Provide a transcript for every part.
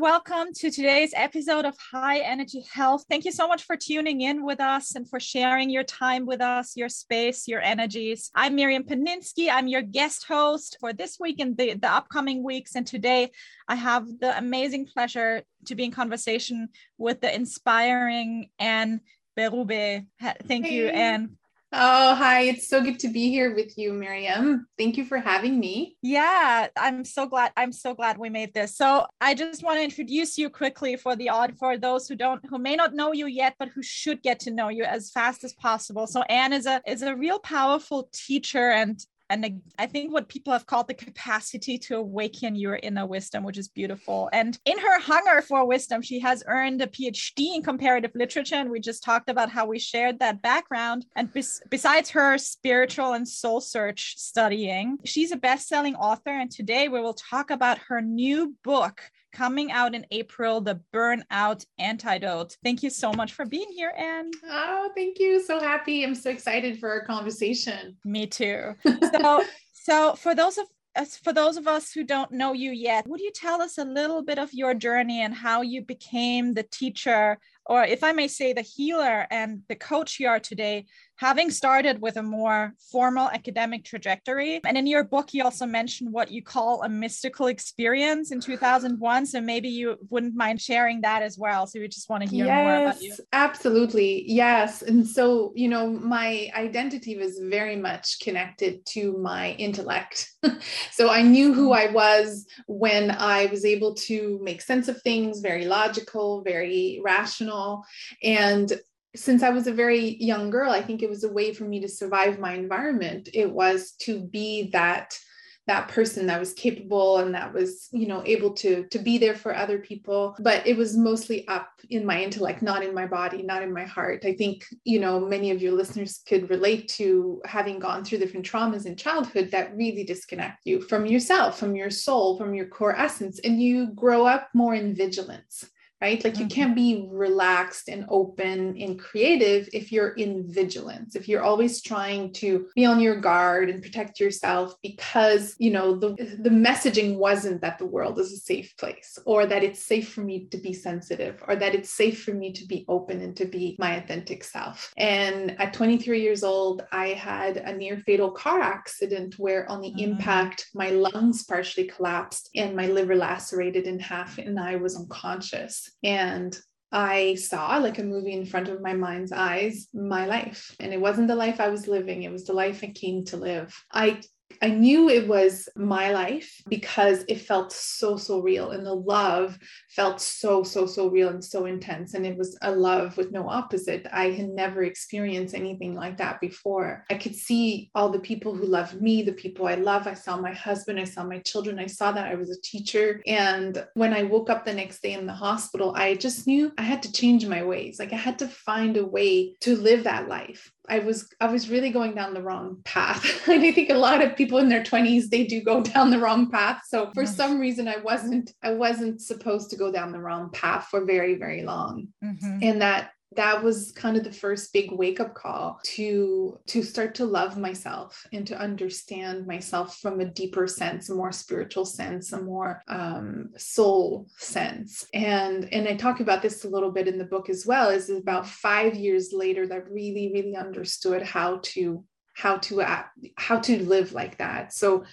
Welcome to today's episode of High Energy Health. Thank you so much for tuning in with us and for sharing your time with us, your space, your energies. I'm Miriam Paninsky. I'm your guest host for this week and the, the upcoming weeks. And today I have the amazing pleasure to be in conversation with the inspiring Anne Berube. Thank hey. you, Anne, Oh, hi. It's so good to be here with you, Miriam. Thank you for having me. Yeah, I'm so glad. I'm so glad we made this. So I just want to introduce you quickly for the odd for those who don't who may not know you yet, but who should get to know you as fast as possible. So Anne is a is a real powerful teacher and and I think what people have called the capacity to awaken your inner wisdom, which is beautiful. And in her hunger for wisdom, she has earned a PhD in comparative literature. And we just talked about how we shared that background. And bes- besides her spiritual and soul search studying, she's a best selling author. And today we will talk about her new book coming out in April, The Burnout Antidote. Thank you so much for being here, Anne. Oh, thank you. So happy. I'm so excited for our conversation. Me too. So, so for those of as for those of us who don't know you yet, would you tell us a little bit of your journey and how you became the teacher, or if I may say, the healer and the coach you are today, having started with a more formal academic trajectory. And in your book, you also mentioned what you call a mystical experience in 2001. So maybe you wouldn't mind sharing that as well. So we just want to hear yes, more about you. Absolutely. Yes. And so, you know, my identity was very much connected to my intellect. so I knew who mm-hmm. I was when I was able to make sense of things, very logical, very rational. And since I was a very young girl, I think it was a way for me to survive my environment. It was to be that that person that was capable and that was you know able to to be there for other people. But it was mostly up in my intellect not in my body not in my heart. I think you know many of your listeners could relate to having gone through different traumas in childhood that really disconnect you from yourself from your soul from your core essence. And you grow up more in vigilance right? Like you mm-hmm. can't be relaxed and open and creative if you're in vigilance, if you're always trying to be on your guard and protect yourself because, you know, the, the messaging wasn't that the world is a safe place or that it's safe for me to be sensitive or that it's safe for me to be open and to be my authentic self. And at 23 years old, I had a near fatal car accident where on the mm-hmm. impact, my lungs partially collapsed and my liver lacerated in half and I was unconscious. And I saw, like a movie in front of my mind's eyes, my life. And it wasn't the life I was living, it was the life I came to live. I I knew it was my life because it felt so, so real. And the love felt so, so, so real and so intense. And it was a love with no opposite. I had never experienced anything like that before. I could see all the people who loved me, the people I love. I saw my husband, I saw my children, I saw that I was a teacher. And when I woke up the next day in the hospital, I just knew I had to change my ways. Like I had to find a way to live that life. I was I was really going down the wrong path. and I think a lot of people in their 20s they do go down the wrong path. So for some reason I wasn't I wasn't supposed to go down the wrong path for very very long. Mm-hmm. And that that was kind of the first big wake up call to to start to love myself and to understand myself from a deeper sense a more spiritual sense a more um, soul sense and and i talk about this a little bit in the book as well is about five years later that really really understood how to how to act, how to live like that so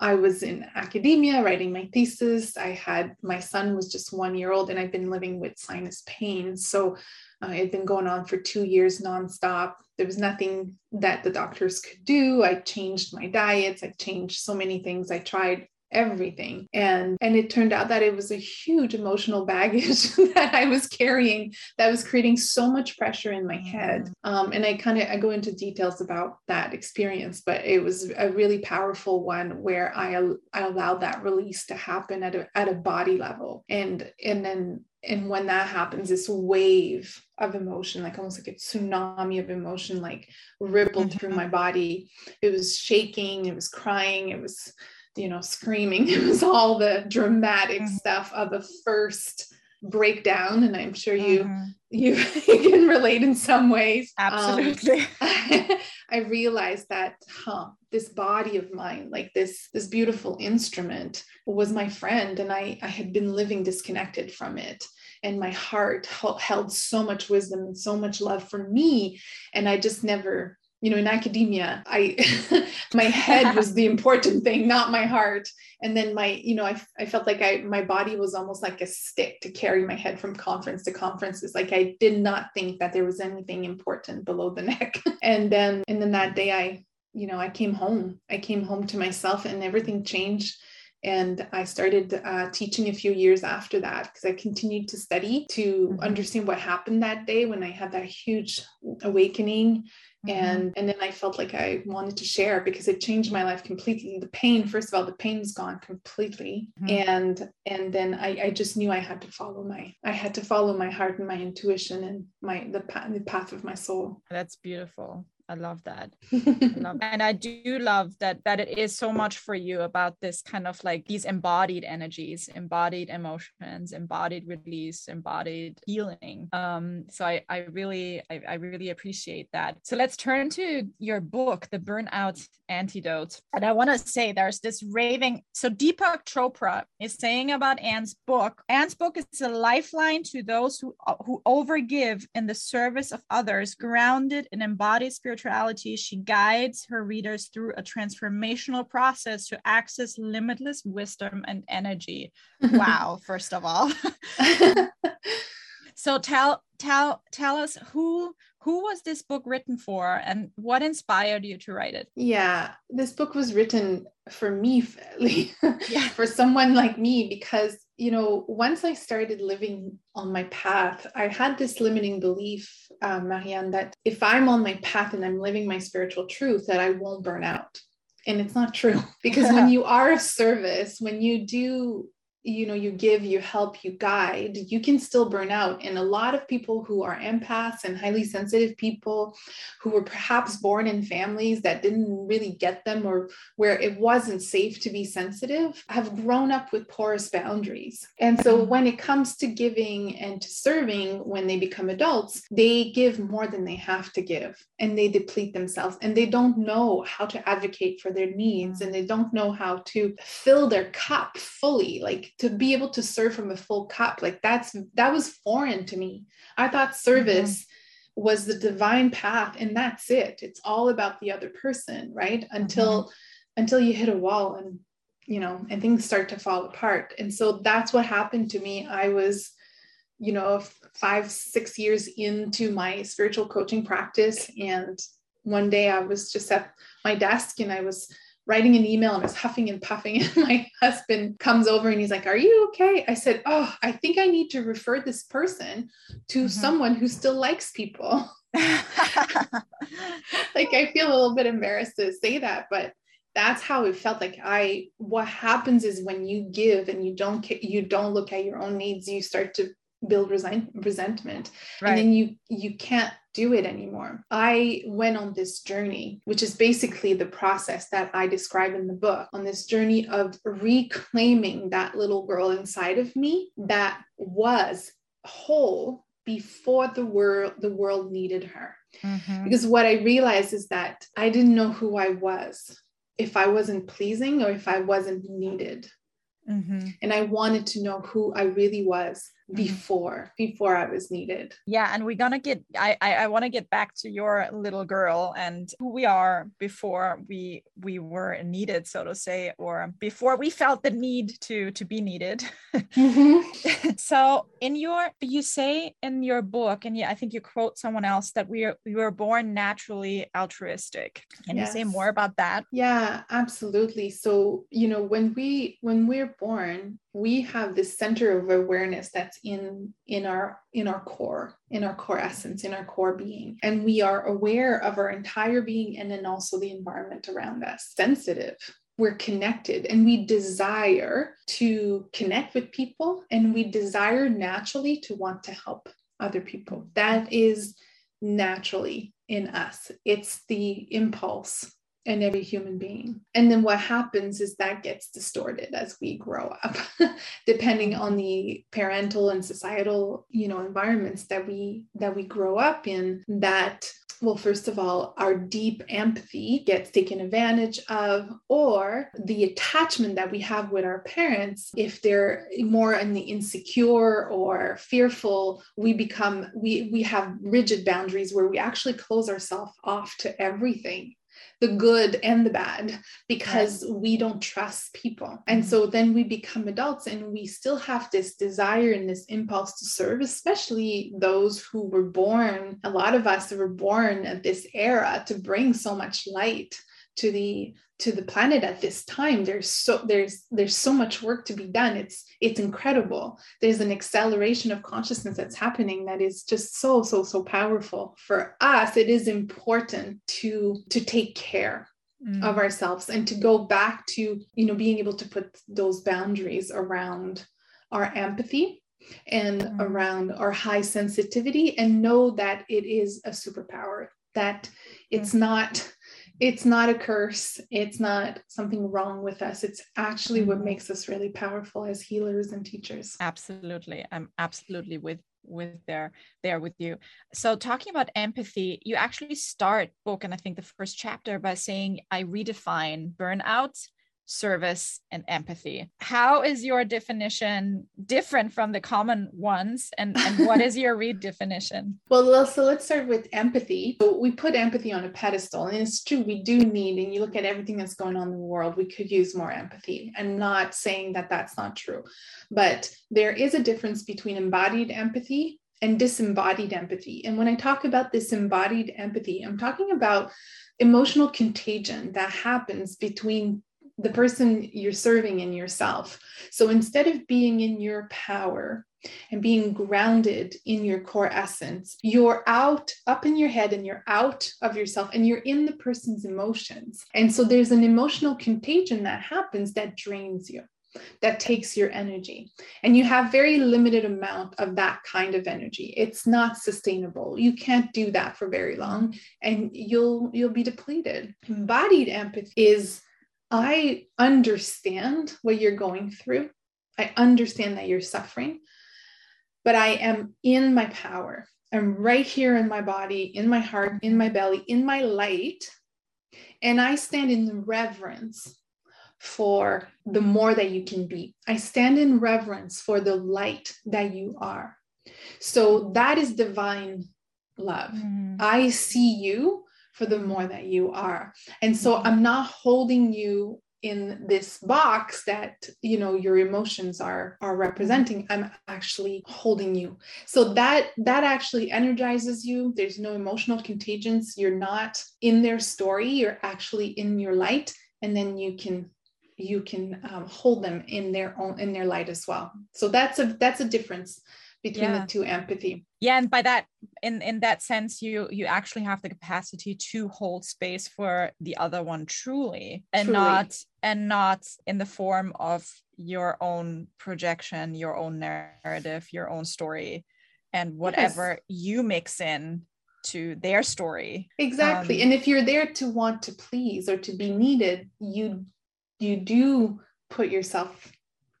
I was in academia writing my thesis. I had my son was just one year old and I've been living with sinus pain. So uh, it had been going on for two years nonstop. There was nothing that the doctors could do. I changed my diets. I changed so many things. I tried everything and and it turned out that it was a huge emotional baggage that i was carrying that was creating so much pressure in my head mm. um, and i kind of i go into details about that experience but it was a really powerful one where i i allowed that release to happen at a, at a body level and and then and when that happens this wave of emotion like almost like a tsunami of emotion like rippled mm-hmm. through my body it was shaking it was crying it was you know screaming it was all the dramatic mm-hmm. stuff of the first breakdown and i'm sure you mm-hmm. you, you can relate in some ways um, absolutely um, I realized that huh this body of mine like this this beautiful instrument was my friend and i i had been living disconnected from it and my heart held so much wisdom and so much love for me and i just never you know in academia i my head was the important thing not my heart. And then my you know I, I felt like i my body was almost like a stick to carry my head from conference to conferences like i did not think that there was anything important below the neck. And then and then that day i you know i came home. I came home to myself and everything changed. And I started uh, teaching a few years after that because I continued to study to mm-hmm. understand what happened that day when I had that huge awakening. Mm-hmm. And, and then I felt like I wanted to share because it changed my life completely. The pain, first of all, the pain was gone completely. Mm-hmm. And and then I, I just knew I had to follow my I had to follow my heart and my intuition and my the, path the path of my soul. That's beautiful. I love that. I love, and I do love that that it is so much for you about this kind of like these embodied energies, embodied emotions, embodied release, embodied healing. Um, so I I really I, I really appreciate that. So let's turn to your book, The Burnout Antidote. And I want to say there's this raving. So Deepak Chopra is saying about Anne's book. Anne's book is a lifeline to those who who overgive in the service of others, grounded in embodied spirituality spirituality, she guides her readers through a transformational process to access limitless wisdom and energy. wow, first of all. so tell tell tell us who who was this book written for and what inspired you to write it yeah this book was written for me yeah. for someone like me because you know once i started living on my path i had this limiting belief uh, marianne that if i'm on my path and i'm living my spiritual truth that i won't burn out. And it's not true because when you are of service when you do you know you give you help you guide you can still burn out. And a lot of people who are empaths and highly sensitive people who were perhaps born in families that didn't really get them or where it wasn't safe to be sensitive have grown up with porous boundaries. And so mm-hmm. when it comes to giving and to serving when they become adults they give more than they have to give and they deplete themselves and they don't know how to advocate for their needs and they don't know how to fill their cup fully. Like to be able to serve from a full cup like that's that was foreign to me. I thought service mm-hmm. was the divine path and that's it. It's all about the other person right? Until mm-hmm. until you hit a wall and you know and things start to fall apart. And so that's what happened to me. I was you know five six years into my spiritual coaching practice and one day i was just at my desk and i was writing an email and I was huffing and puffing. And my husband comes over and he's like, Are you okay? I said, Oh, I think I need to refer this person to mm-hmm. someone who still likes people. like, I feel a little bit embarrassed to say that, but that's how it felt like i what happens is when you give and you don't you don't look at your own needs you start to build resent, resentment right. and then you you can't do it anymore i went on this journey which is basically the process that i describe in the book on this journey of reclaiming that little girl inside of me that was whole before the world the world needed her mm-hmm. because what i realized is that i didn't know who i was if i wasn't pleasing or if i wasn't needed mm-hmm. and i wanted to know who i really was. Before before I was needed. Yeah, and we're gonna get I I, I want to get back to your little girl and who we are before we we were needed, so to say, or before we felt the need to to be needed. Mm-hmm. so in your you say in your book, and yeah, I think you quote someone else that we are we were born naturally altruistic. Can yes. you say more about that? Yeah, absolutely. So you know when we when we're born we have this center of awareness that's in in our in our core in our core essence in our core being. And we are aware of our entire being and then also the environment around us. Sensitive. We're connected. And we desire to connect with people. And we desire naturally to want to help other people. That is naturally in us. It's the impulse in every human being. And then what happens is that gets distorted as we grow up, depending on the parental and societal, you know, environments that we that we grow up in that well, first of all, our deep empathy gets taken advantage of, or the attachment that we have with our parents, if they're more in the insecure or fearful, we become, we, we have rigid boundaries where we actually close ourselves off to everything the good and the bad because yes. we don't trust people. And mm-hmm. so then we become adults and we still have this desire and this impulse to serve, especially those who were born, a lot of us were born at this era to bring so much light to the to the planet at this time there's so there's there's so much work to be done it's it's incredible there's an acceleration of consciousness that's happening that is just so so so powerful for us it is important to to take care mm. of ourselves and to go back to you know being able to put those boundaries around our empathy and mm. around our high sensitivity and know that it is a superpower that it's mm. not it's not a curse. It's not something wrong with us. It's actually what mm-hmm. makes us really powerful as healers and teachers. Absolutely. I'm absolutely with with there there with you. So talking about empathy you actually start book and i think the first chapter by saying i redefine burnout service and empathy. How is your definition different from the common ones and, and what is your redefinition well so let's start with empathy. So we put empathy on a pedestal and it's true we do need and you look at everything that's going on in the world we could use more empathy. I'm not saying that that's not true but there is a difference between embodied empathy and disembodied empathy. And when i talk about this embodied empathy i'm talking about emotional contagion that happens between the person you're serving in yourself. So instead of being in your power and being grounded in your core essence, you're out, up in your head, and you're out of yourself and you're in the person's emotions. And so there's an emotional contagion that happens that drains you that takes your energy and you have very limited amount of that kind of energy it's not sustainable you can't do that for very long and you'll you'll be depleted embodied empathy is I understand what you're going through. I understand that you're suffering, but I am in my power. I'm right here in my body, in my heart, in my belly, in my light. And I stand in reverence for the more that you can be. I stand in reverence for the light that you are. So that is divine love. Mm. I see you for the more that you are. And so I'm not holding you in this box that you know your emotions are are representing. I'm actually holding you. So that that actually energizes you. There's no emotional contagions. You're not in their story. You're actually in your light. And then you can you can um, hold them in their own in their light as well. So that's a that's a difference between yeah. the two empathy yeah and by that in in that sense you you actually have the capacity to hold space for the other one truly and truly. not and not in the form of your own projection your own narrative your own story and whatever yes. you mix in to their story exactly um, and if you're there to want to please or to be needed you you do put yourself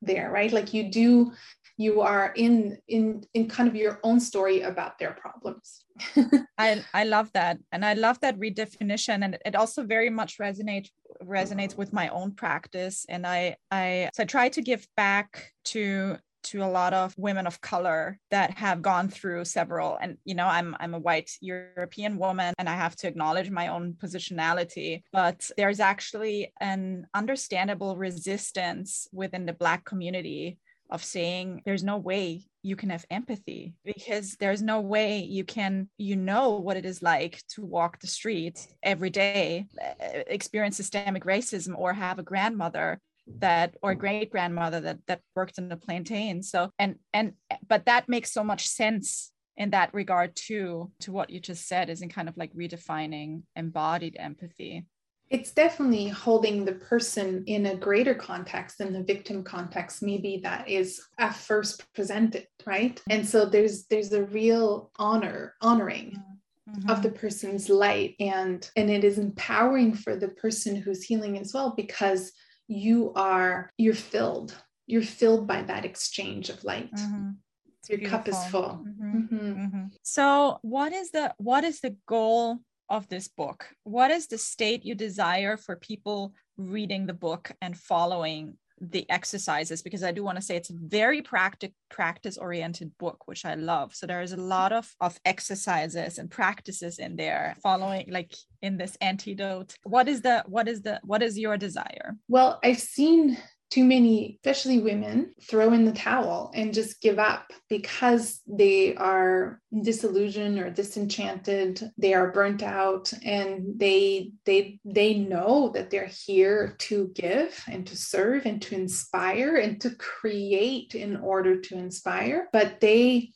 there right like you do you are in in in kind of your own story about their problems. I i love that. And i love that redefinition. And it also very much resonates resonates with my own practice. And i i so i try to give back to to a lot of women of color that have gone through several. And you know i'm i'm a white european woman and i have to acknowledge my own positionality. But there's actually an understandable resistance within the black community of saying there's no way you can have empathy because there's no way you can you know what it is like to walk the street every day uh, experience systemic racism or have a grandmother that or great grandmother that that worked in the plantain. So and and but that makes so much sense in that regard too to what you just said is in kind of like redefining embodied empathy it's definitely holding the person in a greater context than the victim context maybe that is at first presented right and so there's there's a real honor honoring mm-hmm. of the person's light and and it is empowering for the person who's healing as well because you are you're filled you're filled by that exchange of light mm-hmm. your Beautiful. cup is full mm-hmm. mm-hmm. Mm-hmm. so what is the what is the goal of this book. What is the state you desire for people reading the book and following the exercises? Because i do want to say it's a very practic practice oriented book which i love. So there is a lot of of exercises and practices in there following like in this antidote. What is the what is the what is your desire? Well i've seen too many, especially women, throw in the towel and just give up because they are disillusioned or disenchanted. They are burnt out, and they they they know that they're here to give and to serve and to inspire and to create in order to inspire, but they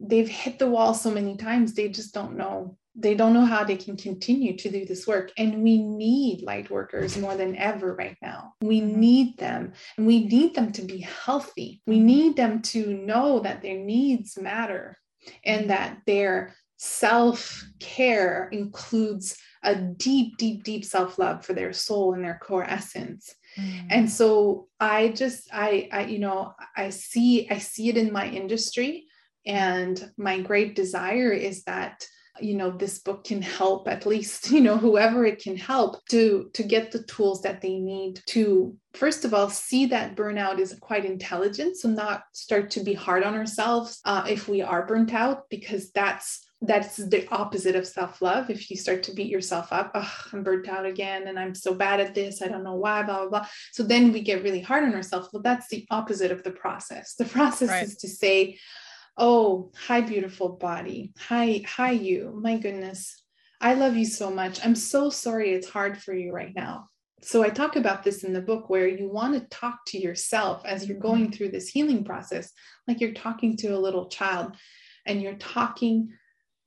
they've hit the wall so many times they just don't know they don't know how they can continue to do this work. And we need light workers more than ever right now. We mm-hmm. need them and we need them to be healthy. We mm-hmm. need them to know that their needs matter and that their self care includes a deep, deep, deep self love for their soul and their core essence. Mm. And so I just, I, I, you know, I see, I see it in my industry. And my great desire is that you know this book can help at least you know whoever it can help to to get the tools that they need to first of all see that burnout is quite intelligent so not start to be hard on ourselves uh, if we are burnt out because that's that's the opposite of self-love. If you start to beat yourself up oh, i'm burnt out again and i'm so bad at this i don't know why blah blah blah so then we get really hard on ourselves. Well that's the opposite of the process. The process right. is to say Oh, hi, beautiful body. Hi, hi, you. My goodness. I love you so much. I'm so sorry it's hard for you right now. So I talk about this in the book where you want to talk to yourself as you're going mm-hmm. through this healing process, like you're talking to a little child and you're talking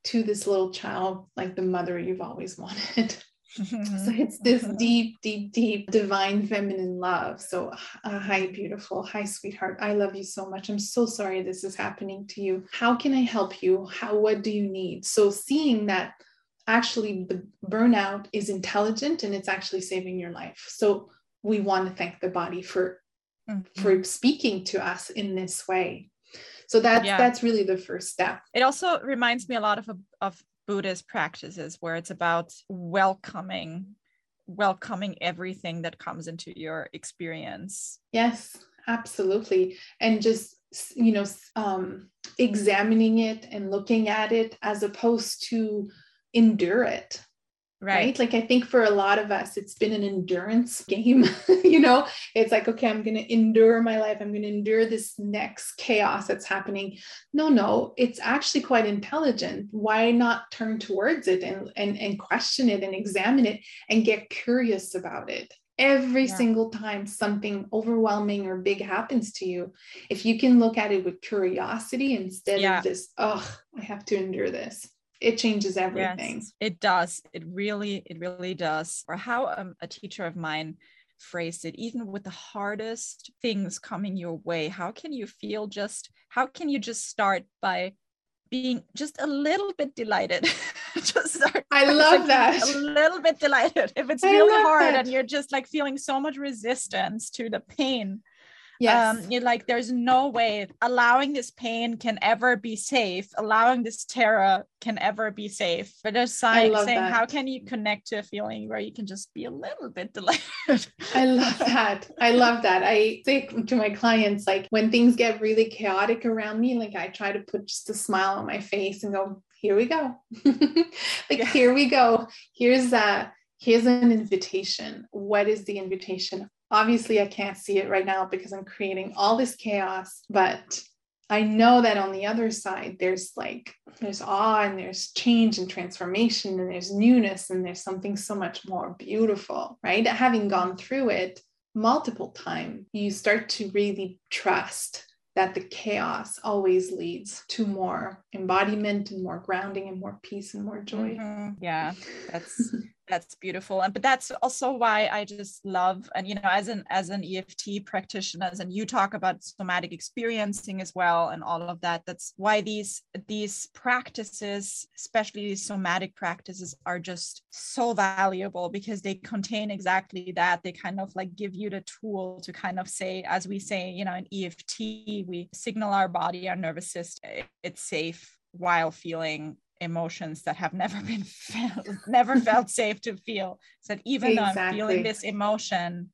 to this little child like the mother you've always wanted. So it's this deep, deep, deep divine feminine love. So, uh, hi, beautiful. Hi, sweetheart. I love you so much. I'm so sorry this is happening to you. How can I help you? How, what do you need? So, seeing that actually the burnout is intelligent and it's actually saving your life. So, we want to thank the body for mm-hmm. for speaking to us in this way so that's yeah. that's really the first step it also reminds me a lot of of Buddhist practices where it's about welcoming welcoming everything that comes into your experience. Yes, absolutely. And just you know um, examining it and looking at it as opposed to endure it right. right. Like I think for a lot of us, it's been an endurance game. you know, it's like, okay, I'm going to endure my life. I'm going to endure this next chaos that's happening. No, no, it's actually quite intelligent. Why not turn towards it and, and, and question it and examine it and get curious about it? Every yeah. single time something overwhelming or big happens to you, if you can look at it with curiosity instead yeah. of this, oh, I have to endure this it changes everything. Yes, it does. It really it really does. Or how um, a teacher of mine phrased it even with the hardest things coming your way how can you feel just how can you just start by being just a little bit delighted? Just start i love that. a little bit delighted. If it's I really hard that. and you're just like feeling so much resistance to the pain Yes. Um, you're like, there's no way allowing this pain can ever be safe. Allowing this terror can ever be safe. But just saying, saying how can you connect to a feeling where you can just be a little bit delayed? I love that. I love that. I say to my clients, like when things get really chaotic around me, like I try to put just a smile on my face and go, here we go. like, yeah. here we go. Here's a Here's an invitation. What is the invitation? Obviously, I can't see it right now because I'm creating all this chaos, but I know that on the other side, there's like, there's awe and there's change and transformation and there's newness and there's something so much more beautiful, right? Having gone through it multiple times, you start to really trust that the chaos always leads to more embodiment and more grounding and more peace and more joy. Mm-hmm. Yeah, that's that's beautiful. And but that's also why i just love and you know as an as an eft practitioners and you talk about somatic experiencing as well and all of that that's why these these practices especially these somatic practices are just so valuable because they contain exactly that. They kind of like give you the tool to kind of say as we say you know in eft we signal our body our nervous system it's safe while feeling emotions that have never been felt, never felt safe to feel. So that even exactly. though I'm feeling this emotion,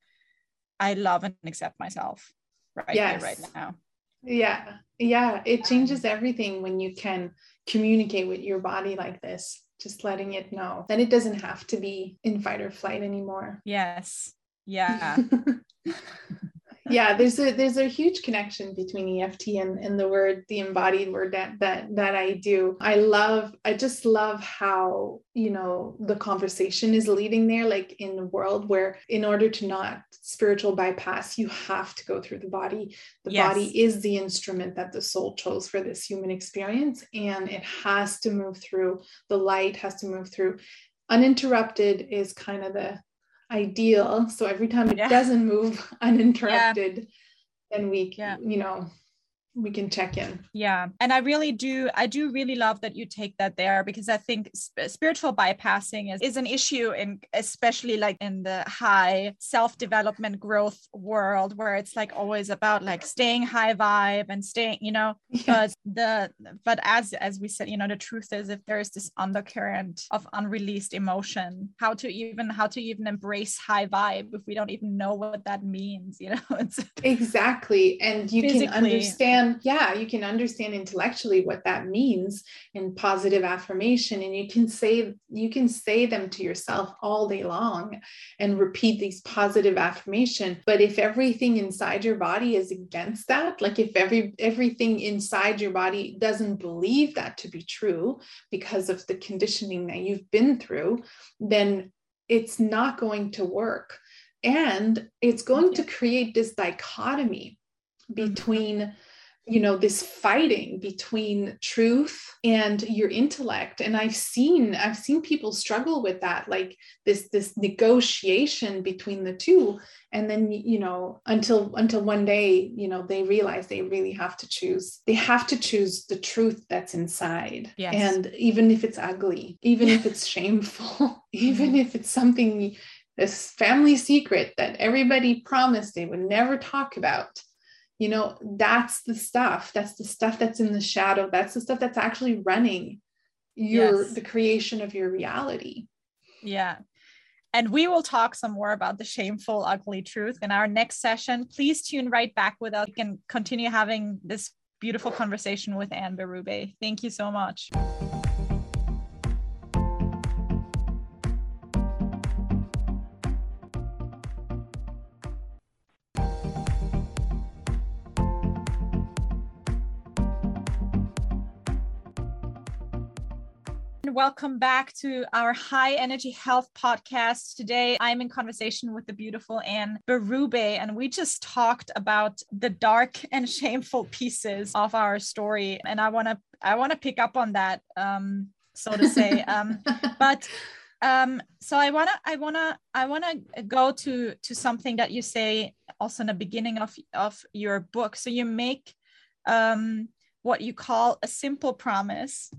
I love and accept myself right yes. right now. Yeah. Yeah. It changes everything when you can communicate with your body like this, just letting it know that it doesn't have to be in fight or flight anymore. Yes. Yeah. yeah there's a there's a huge connection between eft and, and the word the embodied word that that that i do. I love i just love how you know the conversation is leading there like in the world where in order to not spiritual bypass you have to go through the body. The yes. body is the instrument that the soul chose for this human experience and it has to move through the light has to move through. Uninterrupted is kind of the ideal. So every time it yeah. doesn't move uninterrupted, yeah. then we, yeah. you know, we can check in yeah and i really do i do really love that you take that there because i think sp- spiritual bypassing is, is an issue in especially like in the high self-development growth world where it's like always about like staying high vibe and staying you know yeah. but the but as as we said you know the truth is if there is this undercurrent of unreleased emotion how to even how to even embrace high vibe if we don't even know what that means you know it's exactly and you can understand understand, yeah, you can understand intellectually what that means in positive affirmation. And you can say, you can say them to yourself all day long and repeat these positive affirmation. But if everything inside your body is against that, like if every everything inside your body doesn't believe that to be true because of the conditioning that you've been through, then it's not going to work. And it's going to create this dichotomy mm-hmm. between you know this fighting between truth and your intellect. And i've seen i've seen people struggle with that like this this negotiation between the two. And then you know until until one day you know they realize they really have to choose they have to choose the truth that's inside. Yes. and even if it's ugly even if it's shameful even if it's something this family secret that everybody promised they would never talk about you know that's the stuff. That's the stuff that's in the shadow. That's the stuff that's actually running your yes. the creation of your reality. Yeah. And we will talk some more about the shameful ugly truth in our next session. Please tune right back with us. We can continue having this beautiful conversation with anne berube. Thank you so much welcome back to our High Energy Health podcast. Today, I'm in conversation with the beautiful Anne Berube, and we just talked about the dark and shameful pieces of our story. And I want to I want to pick up on that, um, so to say. Um, but um, so I wanna I wanna I wanna go to to something that you say also in the beginning of of your book. So you make um, what you call a simple promise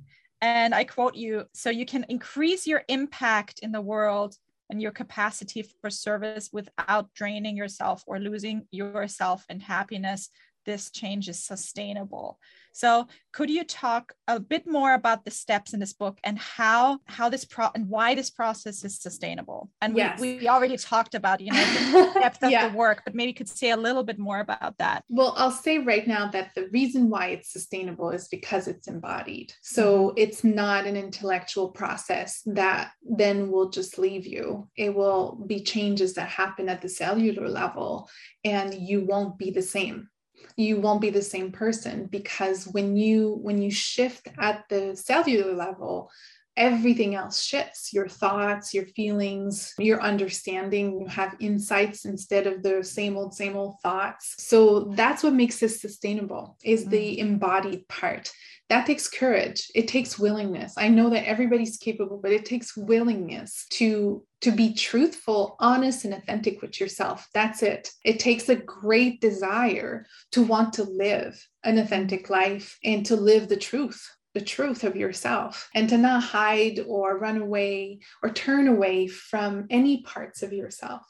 and I quote you so you can increase your impact in the world and your capacity for service without draining yourself or losing yourself and happiness this change is sustainable. So, could you talk a bit more about the steps in this book and how how this pro and why this process is sustainable? And yes. we, we already talked about you know the depth of yeah. the work, but maybe you could say a little bit more about that. Well, I'll say right now that the reason why it's sustainable is because it's embodied. So mm-hmm. it's not an intellectual process that then will just leave you. It will be changes that happen at the cellular level, and you won't be the same you won't be the same person because when you when you shift at the cellular level everything else shifts. Your thoughts your feelings your understanding you have insights instead of the same old same old thoughts. So that's what makes this sustainable is the mm-hmm. embodied part that takes courage. It takes willingness. I know that everybody's capable but it takes willingness to to be truthful honest and authentic with yourself. That's it. It takes a great desire to want to live an authentic life and to live the truth the truth of yourself and to not hide or run away or turn away from any parts of yourself.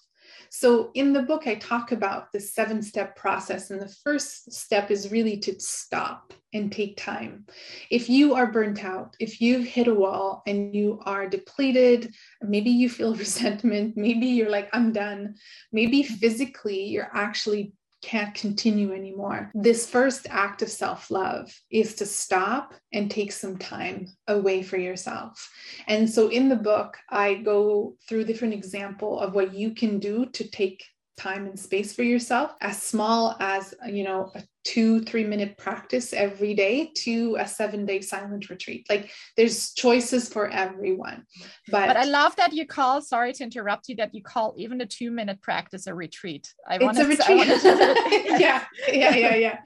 So, in the book, I talk about the seven step process. And the first step is really to stop and take time. If you are burnt out, if you've hit a wall and you are depleted, maybe you feel resentment, maybe you're like, I'm done, maybe physically you're actually can't continue anymore. This first act of self love is to stop and take some time away for yourself. And so in the book, I go through different example of what you can do to take time and space for yourself as small as you know a two three minute practice every day to a seven day silent retreat. Like there's choices for everyone but, but i love that you call sorry to interrupt you that you call even a two minute practice a retreat. I want to yeah yeah yeah yeah.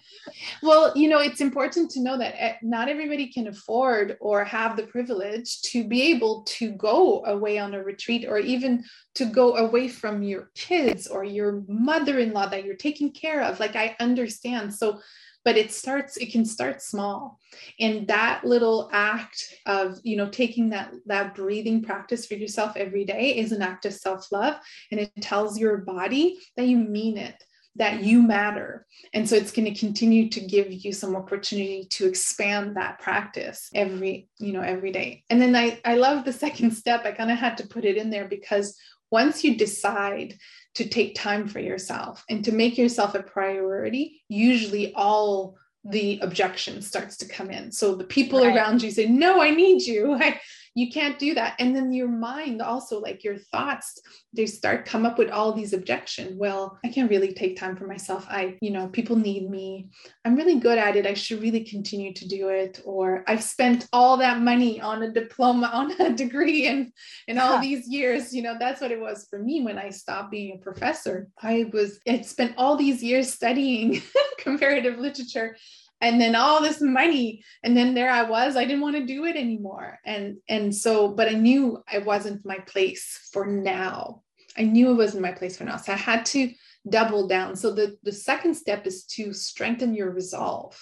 Well you know it's important to know that eh, not everybody can afford or have the privilege to be able to go away on a retreat or even to go away from your kids or your mother-in-law that you're taking care of. Like i understand. So so but it starts it can start small. And that little act of you know taking that that breathing practice for yourself every day is an act of self-love and it tells your body that you mean it that you matter. And so it's going to continue to give you some opportunity to expand that practice every you know every day. And then i i love the second step. I kind of had to put it in there because once you decide to take time for yourself and to make yourself a priority, usually all the objection starts to come in. So the people right. around you say, No, I need you. I, you can't do that. And then your mind also like your thoughts they start come up with all these objections. Well i can't really take time for myself. I you know people need me. I'm really good at it. I should really continue to do it. Or i've spent all that money on a diploma on a degree and in all these years. You know that's what it was for me when i stopped being a professor. I was i spent all these years studying comparative literature and then all this money and then there i was i didn't want to do it anymore. And and so but i knew i wasn't my place for now. I knew it wasn't my place for now so i had to double down. So the the second step is to strengthen your resolve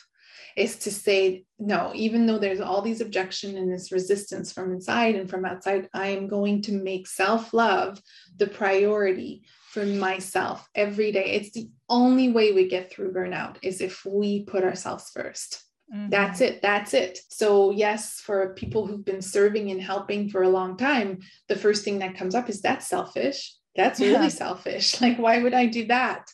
is to say no even though there's all these objection and this resistance from inside and from outside i am going to make self-love the priority for myself every day. It's the only way we get through burnout is if we put ourselves 1st mm-hmm. That's it. That's it. So, yes, for people who've been serving and helping for a long time, the first thing that comes up is that's selfish. That's yeah. really selfish. Like, why would I do that?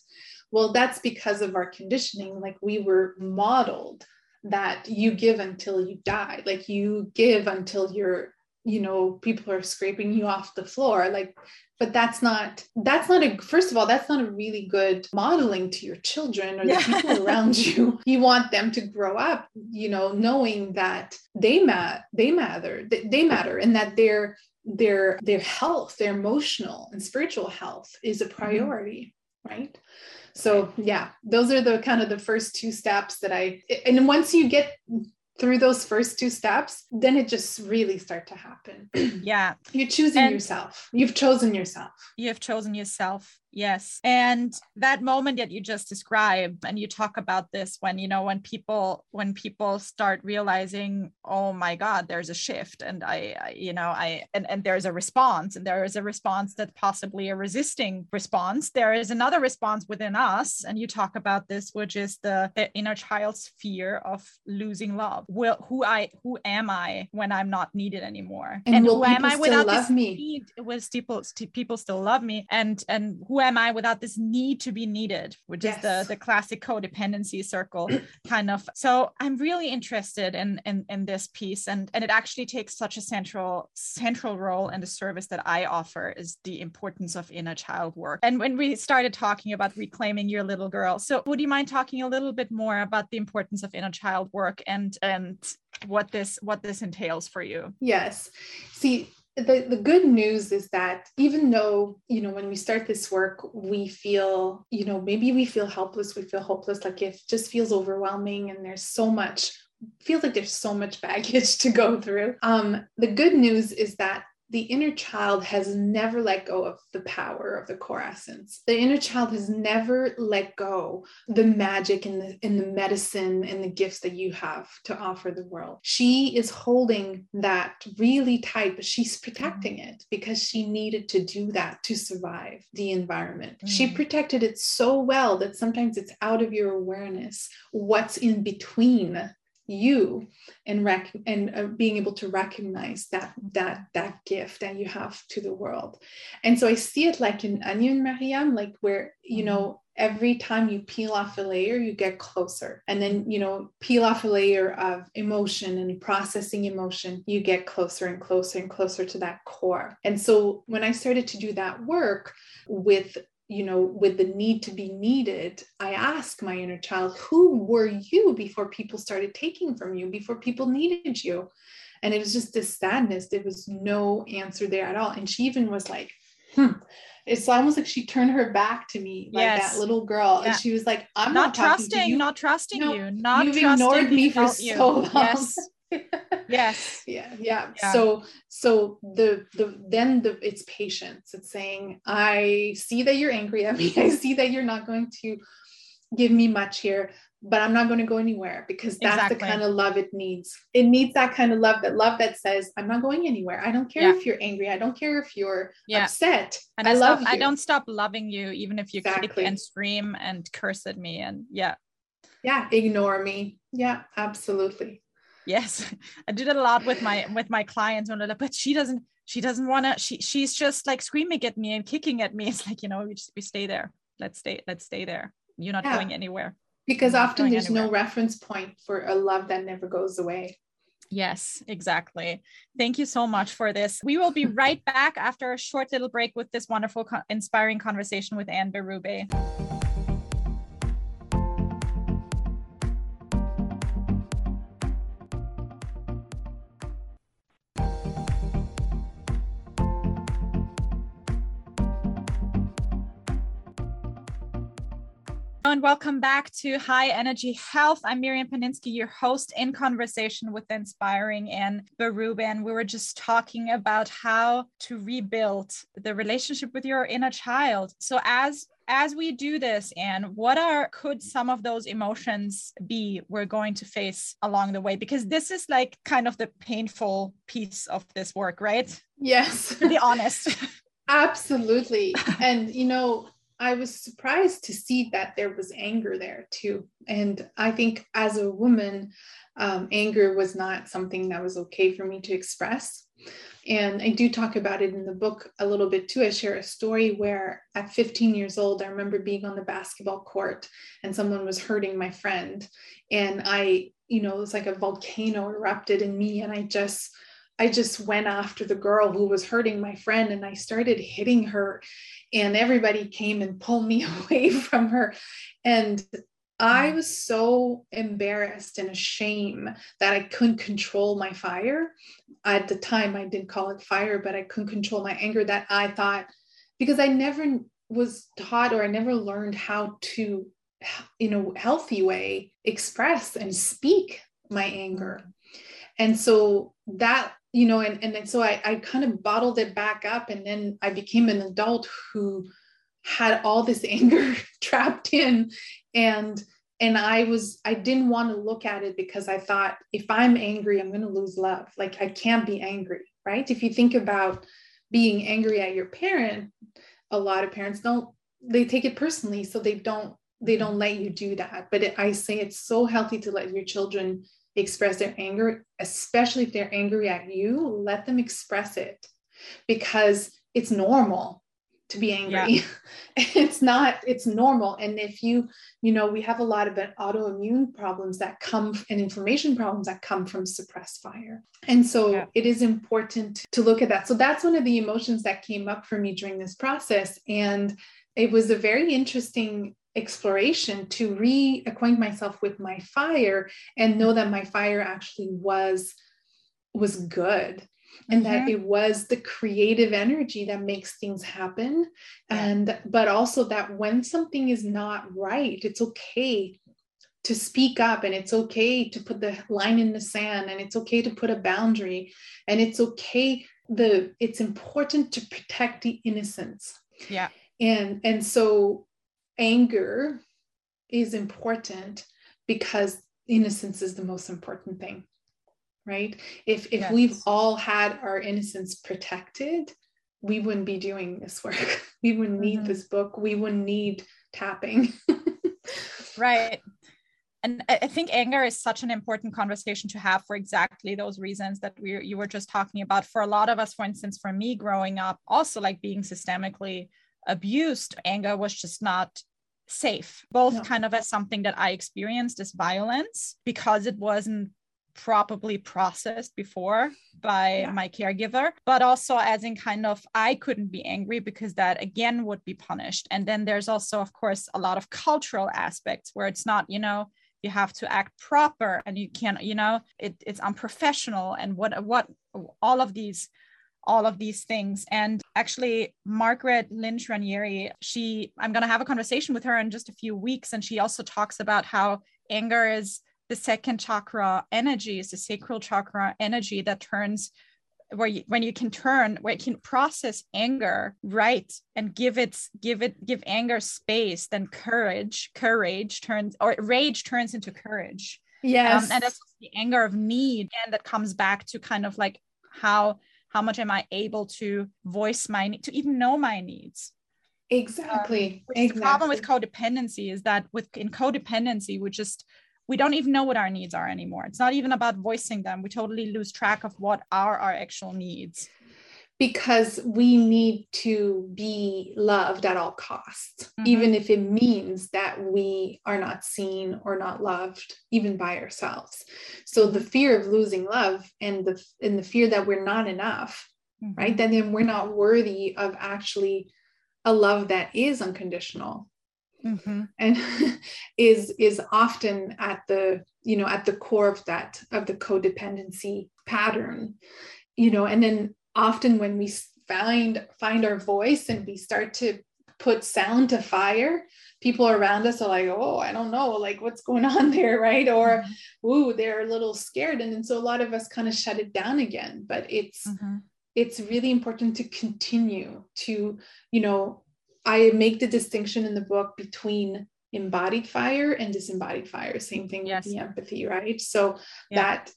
Well, that's because of our conditioning. Like, we were modeled that you give until you die, like, you give until you're you know people are scraping you off the floor like but that's not that's not a first of all that's not a really good modeling to your children or the people around you you want them to grow up you know knowing that they mat they matter they matter and that their their their health their emotional and spiritual health is a mm-hmm. priority mm-hmm. right so yeah those are the kind of the first two steps that i and once you get through those first two steps, then it just really start to happen. Yeah. You're choosing and yourself. You've chosen yourself. You have chosen yourself. Yes. And that moment that you just described, and you talk about this when, you know, when people, when people start realizing, oh my God, there's a shift and I, I you know, I, and, and there's a response and there is a response that possibly a resisting response. There is another response within us. And you talk about this, which is the, the inner child's fear of losing love. Will, who I, who am I when I'm not needed anymore? And, and who am I without this me? need? Will people, people still love me? And, and who am I without this need to be needed, which yes. is the the classic codependency circle kind of. So I'm really interested in, in in this piece, and and it actually takes such a central central role in the service that I offer is the importance of inner child work. And when we started talking about reclaiming your little girl, so would you mind talking a little bit more about the importance of inner child work and and what this what this entails for you? Yes. See, the, the good news is that even though you know when we start this work we feel you know maybe we feel helpless we feel hopeless. Like it just feels overwhelming and there's so much feels like there's so much baggage to go through. Um the good news is that the inner child has never let go of the power of the core essence. The inner child has never let go the magic and the in the medicine and the gifts that you have to offer the world. She is holding that really tight, but she's protecting mm. it because she needed to do that to survive the environment. Mm. She protected it so well that sometimes it's out of your awareness what's in between you and rec- and uh, being able to recognize that that that gift that you have to the world. And so i see it like an onion mariam like where you know mm-hmm. every time you peel off a layer you get closer. And then you know peel off a layer of emotion and processing emotion you get closer and closer and closer to that core. And so when i started to do that work with you know, with the need to be needed, I ask my inner child, who were you before people started taking from you, before people needed you? And it was just this sadness. There was no answer there at all. And she even was like, hmm. It's almost like she turned her back to me, like yes. that little girl. Yeah. And she was like, I'm not, not trusting, not trusting no, you, not you've ignored me for so long. Yes. Yes. Yeah, yeah. Yeah. So so the the then the it's patience. It's saying i see that you're angry at me. I see that you're not going to give me much here but i'm not going to go anywhere because that's exactly. the kind of love it needs. It needs that kind of love that love that says i'm not going anywhere. I don't care yeah. if you're angry. I don't care if you're yeah. upset. And i, I love you. i don't stop loving you even if you exactly. kick and scream and curse at me and yeah. Yeah ignore me. Yeah absolutely yes i do that a lot with my with my clients when but she doesn't she doesn't want to she she's just like screaming at me and kicking at me it's like you know we just we stay there let's stay let's stay there you're not yeah. going anywhere because often there's anywhere. no reference point for a love that never goes away Yes, exactly. Thank you so much for this. We will be right back after a short little break with this wonderful, inspiring conversation with Anne Berube. And welcome back to High Energy Health. I'm Miriam Paninsky, your host in conversation with Inspiring. And we were just talking about how to rebuild the relationship with your inner child. So as as we do this and what are could some of those emotions be we're going to face along the way because this is like kind of the painful piece of this work right yes to be honest absolutely and you know I was surprised to see that there was anger there too. And I think as a woman, um, anger was not something that was okay for me to express. And I do talk about it in the book a little bit too. I share a story where at 15 years old, I remember being on the basketball court and someone was hurting my friend. And I, you know, it was like a volcano erupted in me. And I just, I just went after the girl who was hurting my friend and I started hitting her and everybody came and pulled me away from her and I mm. was so embarrassed and ashamed that I couldn't control my fire. At the time, I didn't call it fire, but I couldn't control my anger that I thought, because I never was taught or I never learned how to, in a healthy way, express and speak my anger. And so that you know, and, and, and so I, I kind of bottled it back up. And then I became an adult who had all this anger trapped in and and i was i didn't want to look at it because i thought if i'm angry i'm going to lose love like i can't be angry right if you think about being angry at your parent a lot of parents don't they take it personally so they don't they don't let you do that but it, i say it's so healthy to let your children express their anger especially if they're angry at you let them express it because it's normal to be angry. Yeah. it's not it's normal. And if you you know we have a lot of autoimmune problems that come and inflammation problems that come from suppressed fire. And so yeah. it is important to look at that. So that's one of the emotions that came up for me during this process. And it was a very interesting exploration to reacquaint myself with my fire and know that my fire actually was was good and mm-hmm. that it was the creative energy that makes things happen. And but also that when something is not right it's okay to speak up and it's okay to put the line in the sand and it's okay to put a boundary and it's okay the it's important to protect the innocence. Yeah. And and so anger is important because innocence is the most important thing right if if yes. we've all had our innocence protected we wouldn't be doing this work we wouldn't need mm-hmm. this book we wouldn't need tapping right and I think anger is such an important conversation to have for exactly those reasons that we you were just talking about. For a lot of us, for instance, for me growing up, also like being systemically abused, anger was just not safe, both no. kind of as something that I experienced as violence because it wasn't properly processed before by yeah. my caregiver, but also as in kind of I couldn't be angry because that again would be punished. And then there's also, of course, a lot of cultural aspects where it's not, you know, you have to act proper and you can't, you know, it, it's unprofessional and what what all of these all of these things. And actually, Margaret Lynch Raniere, she, I'm going to have a conversation with her in just a few weeks. And she also talks about how anger is the second chakra energy, is the sacral chakra energy that turns where you, when you can turn where you can process anger right and give it give it give anger space then courage courage turns or rage turns into courage yes um, and that's the anger of need and that comes back to kind of like how how much am i able to voice my to even know my needs? Exactly, um, exactly. the problem with codependency is that with in codependency we just we don't even know what our needs are anymore. It's not even about voicing them. We totally lose track of what are our actual needs because we need to be loved at all costs mm-hmm. even if it means that we are not seen or not loved even by ourselves so the fear of losing love and the and the fear that we're not enough mm-hmm. right That then we're not worthy of actually a love that is unconditional mm-hmm. and is is often at the you know at the core of that of the codependency pattern you know and then often when we find find our voice and we start to put sound to fire people around us are like oh i don't know like what's going on there right or mm-hmm. ooh they're a little scared and, and so a lot of us kind of shut it down again but it's mm-hmm. it's really important to continue to you know i make the distinction in the book between embodied fire and disembodied fire same thing yes. with the empathy right so yeah. that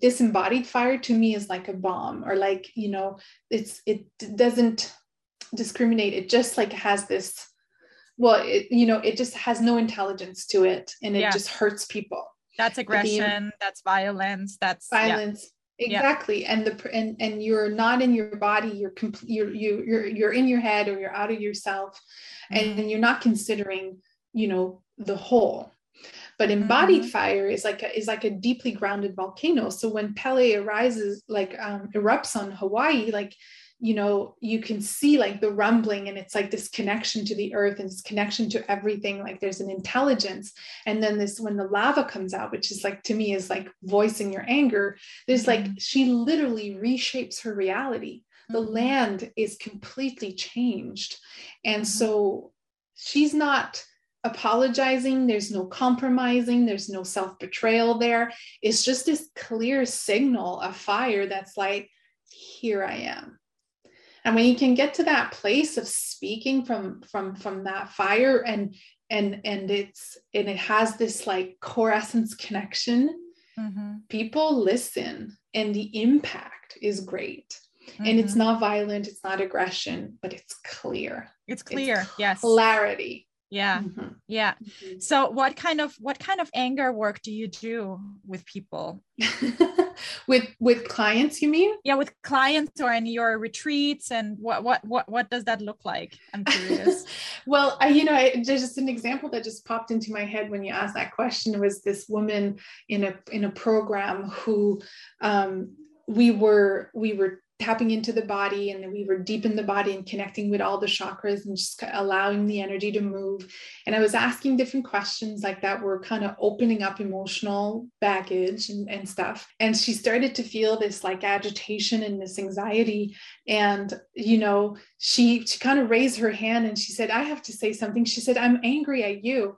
disembodied fire to me is like a bomb or like you know it's it doesn't discriminate it just like has this well it, you know it just has no intelligence to it and it yeah. just hurts people that's aggression the, that's violence that's violence yeah. exactly yeah. and the and and you're not in your body you're complete you're you, you're you're in your head or you're out of yourself mm-hmm. and you're not considering you know the whole but embodied mm-hmm. fire is like a, is like a deeply grounded volcano so when pele arises like um, erupts on hawaii like you know you can see like the rumbling and it's like this connection to the earth and this connection to everything like there's an intelligence and then this when the lava comes out which is like to me is like voicing your anger there's mm-hmm. like she literally reshapes her reality the mm-hmm. land is completely changed and mm-hmm. so she's not apologizing, there's no compromising, there's no self betrayal there. It's just this clear signal of fire that's like, here I am. and when you can get to that place of speaking from from from that fire and and and it's and it has this like core essence connection mm-hmm. people listen and the impact is great mm-hmm. and it's mm-hmm. not violent it's not aggression but it's clear it's clear it's yes clarity yeah. Mm-hmm. yeah. Mm-hmm. so what kind of what kind of anger work do you do with people? With with clients you mean? Yeah with clients or in your retreats and what what what, what does that look like? I'm curious. Well I, you know I, there's just an example that just popped into my head when you asked that question was this woman in a in a program who um we were we were tapping into the body and we were deep in the body and connecting with all the chakras and just allowing the energy to move. And i was asking different questions like that were kind of opening up emotional baggage and, and stuff. And she started to feel this like agitation and this anxiety. And you know she she kind of raised her hand and she said i have to say something. She said i'm angry at you.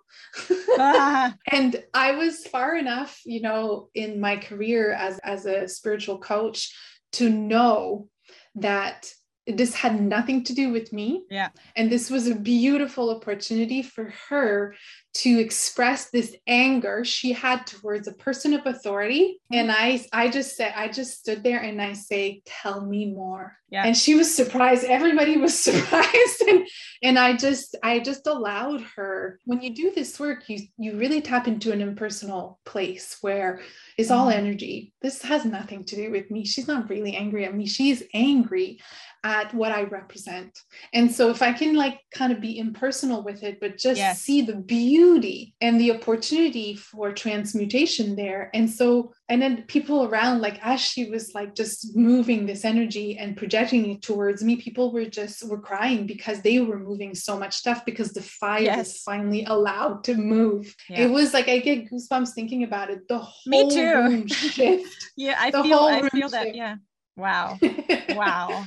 Ah. and i was far enough you know in my career as as a spiritual coach to know that this had nothing to do with me. Yeah. And this was a beautiful opportunity for her to express this anger she had towards a person of authority mm-hmm. and i i just said i just stood there and i say tell me more yeah. and she was surprised everybody was surprised and and i just i just allowed her when you do this work you you really tap into an impersonal place where it's all mm-hmm. energy this has nothing to do with me she's not really angry at me she's angry at what I represent. And so if I can like kind of be impersonal with it, but just yes. see the beauty beauty and the opportunity for transmutation there. And so, and then people around, like as she was like just moving this energy and projecting it towards me, people were just were crying because they were moving so much stuff because the fire yes. is finally allowed to move. Yeah. It was like I get goosebumps thinking about it. The whole me too. room shift. yeah, I the feel I feel that. Shift. Yeah. Wow. Wow.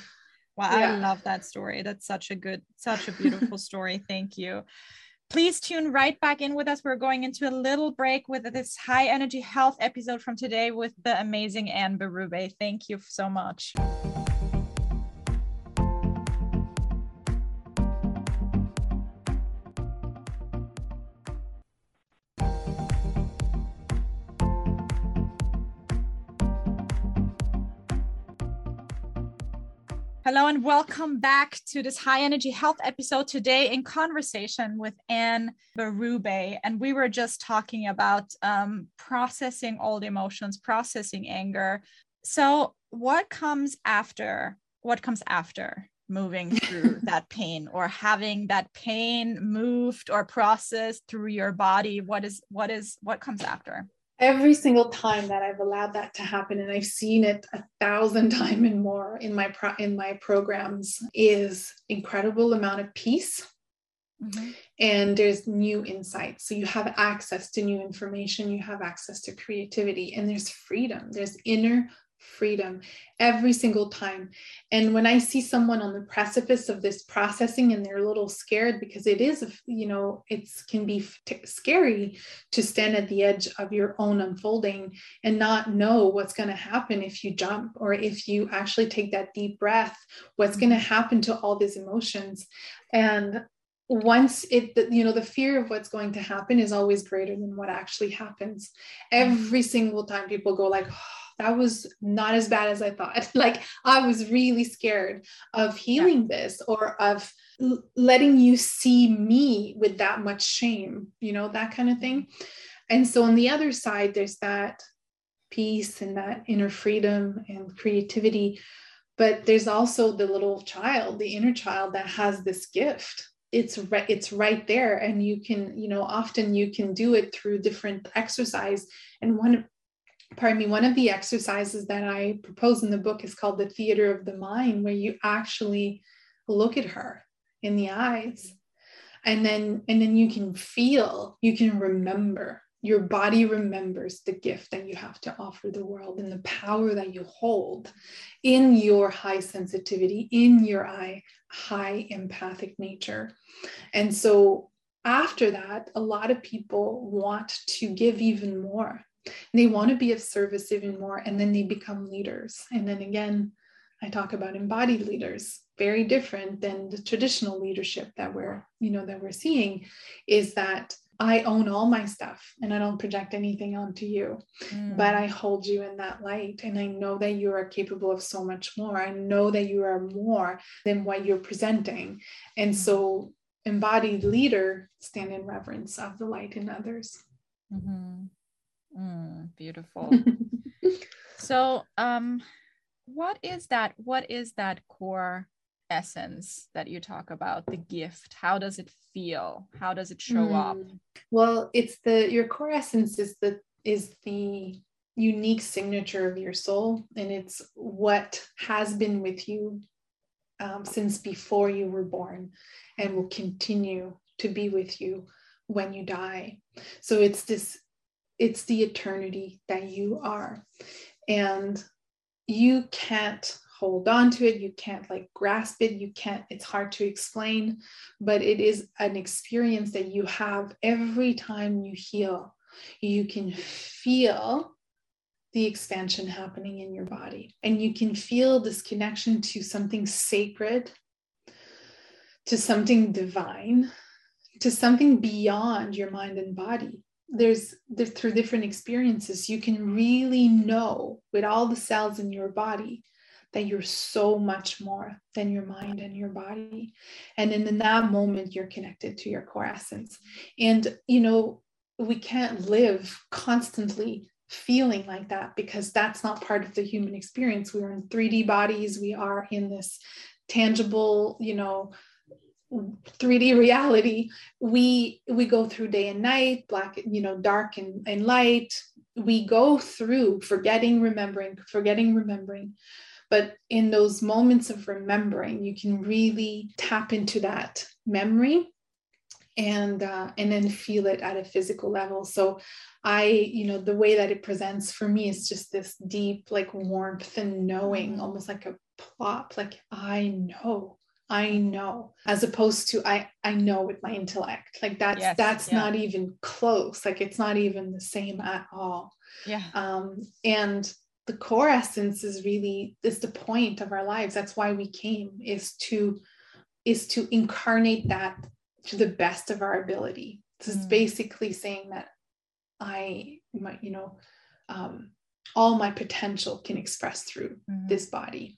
Wow, yeah. I love that story. That's such a good, such a beautiful story. Thank you. Please tune right back in with us. We're going into a little break with this high energy health episode from today with the amazing Anne Berube. Thank you so much. Hello and welcome back to this high energy health episode today in conversation with Anne Berube. And we were just talking about um, processing all the emotions, processing anger. So, what comes after? What comes after moving through that pain or having that pain moved or processed through your body? What is what is what comes after? Every single time that I've allowed that to happen, and I've seen it a thousand times and more in my pro- in my programs, is incredible amount of peace. Mm-hmm. And there's new insights. So you have access to new information, you have access to creativity, and there's freedom. There's inner freedom every single time. And when I see someone on the precipice of this processing and they're a little scared because it is, you know, it can be t- scary to stand at the edge of your own unfolding and not know what's going to happen if you jump or if you actually take that deep breath, what's mm-hmm. going to happen to all these emotions. And once it you know the fear of what's going to happen is always greater than what actually happens mm-hmm. every single time people go like oh, that was not as bad as I thought. like I was really scared of healing yeah. this or of l- letting you see me with that much shame, you know, that kind of thing. And so on the other side, there's that peace and that inner freedom and creativity. But there's also the little child, the inner child that has this gift it's right it's right there and you can you know often you can do it through different exercise and one pardon me, one of the exercises that I propose in the book is called the theater of the mind, where you actually look at her in the eyes. And then, and then you can feel, you can remember. Your body remembers the gift that you have to offer the world and the power that you hold in your high sensitivity, in your eye, high empathic nature. And so after that, a lot of people want to give even more they want to be of service even more, and then they become leaders. And then again, I talk about embodied leaders. very different than the traditional leadership that we're you know that we're seeing is that I own all my stuff and I don't project anything onto you, mm. but I hold you in that light. And I know that you are capable of so much more. I know that you are more than what you're presenting. And so, embodied leader stand in reverence of the light in others. Mm-hmm. Mm, beautiful. so, um, what is that? What is that core essence that you talk about the gift how does it feel how does it show mm. up well it's the your core essence is the is the unique signature of your soul and it's what has been with you um, since before you were born and will continue to be with you when you die so it's this it's the eternity that you are. And you can't hold on to it. You can't like grasp it. You can't it's hard to explain but it is an experience that you have every time you heal. You can feel the expansion happening in your body and you can feel this connection to something sacred to something divine to something beyond your mind and body there's through different experiences you can really know with all the cells in your body that you're so much more than your mind and your body. And in that moment, you're connected to your core essence. And, you know, we can't live constantly feeling like that because that's not part of the human experience. We are in 3D bodies, we are in this tangible, you know, 3D reality. We we go through day and night, black, you know, dark and, and light. We go through forgetting, remembering, forgetting, remembering. But in those moments of remembering, you can really tap into that memory and uh, and then feel it at a physical level. So I, you know, the way that it presents for me is just this deep like warmth and knowing, almost like a plop, like I know I know, as opposed to I I know with my intellect. Like that's yes, that's yeah. not even close. Like it's not even the same at all. Yeah. Um, and the core essence is really is the point of our lives that's why we came is to is to incarnate that to the best of our ability this mm. is basically saying that i might you know um, all my potential can express through mm. this body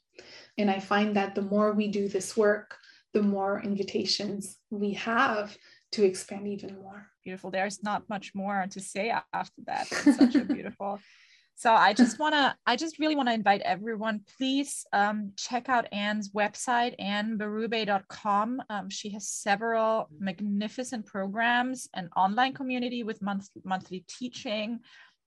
and i find that the more we do this work the more invitations we have to expand even more. Beautiful. There's not much more to say after that. It's such a beautiful. So I just want to, I just really want to invite everyone, please um, check out Anne's website, anneberube.com. Um, she has several magnificent programs, an online community with month, monthly teaching,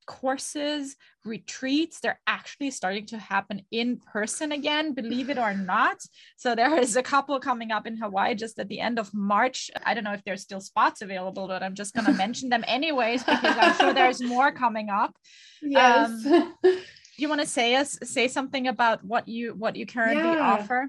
courses, retreats, they're actually starting to happen in person again, believe it or not. So there is a couple coming up in Hawaii just at the end of March. I don't know if there's still spots available, but I'm just going to mention them anyways because I'm sure there's more coming up. Yes. Um, do you want to say us say something about what you what you currently yeah. offer?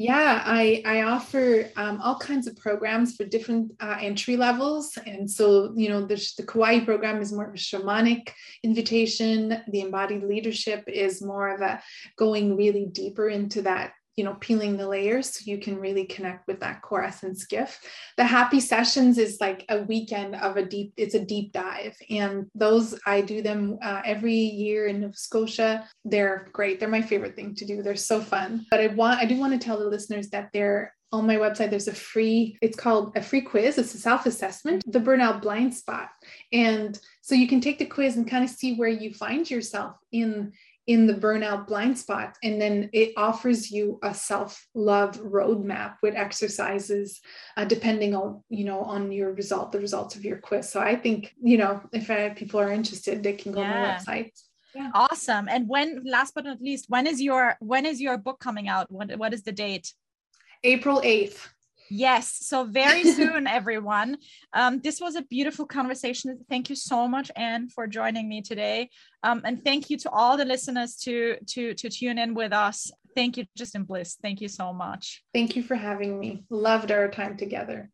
Yeah, I, I offer um, all kinds of programs for different uh, entry levels. And so, you know, the, the Kauai program is more of a shamanic invitation. The embodied leadership is more of a going really deeper into that you know peeling the layers so you can really connect with that core essence gift. The happy sessions is like a weekend of a deep it's a deep dive and those i do them uh, every year in nova scotia. They're great. They're my favorite thing to do. They're so fun. But i want i do want to tell the listeners that they're on my website there's a free it's called a free quiz. It's a self-assessment the burnout blind spot. And so you can take the quiz and kind of see where you find yourself in in the burnout blind spot. And then it offers you a self-love roadmap with exercises uh, depending on you know on your result the results of your quiz. So i think you know if uh, people are interested they can go yeah. on the website. Yeah. awesome. And when last but not least when is your when is your book coming out? What, what is the date? April 8th Yes. So very soon, everyone. Um, this was a beautiful conversation. Thank you so much, Anne, for joining me today. Um, and thank you to all the listeners to to to tune in with us. Thank you, Justin bliss. Thank you so much. Thank you for having me. Loved our time together.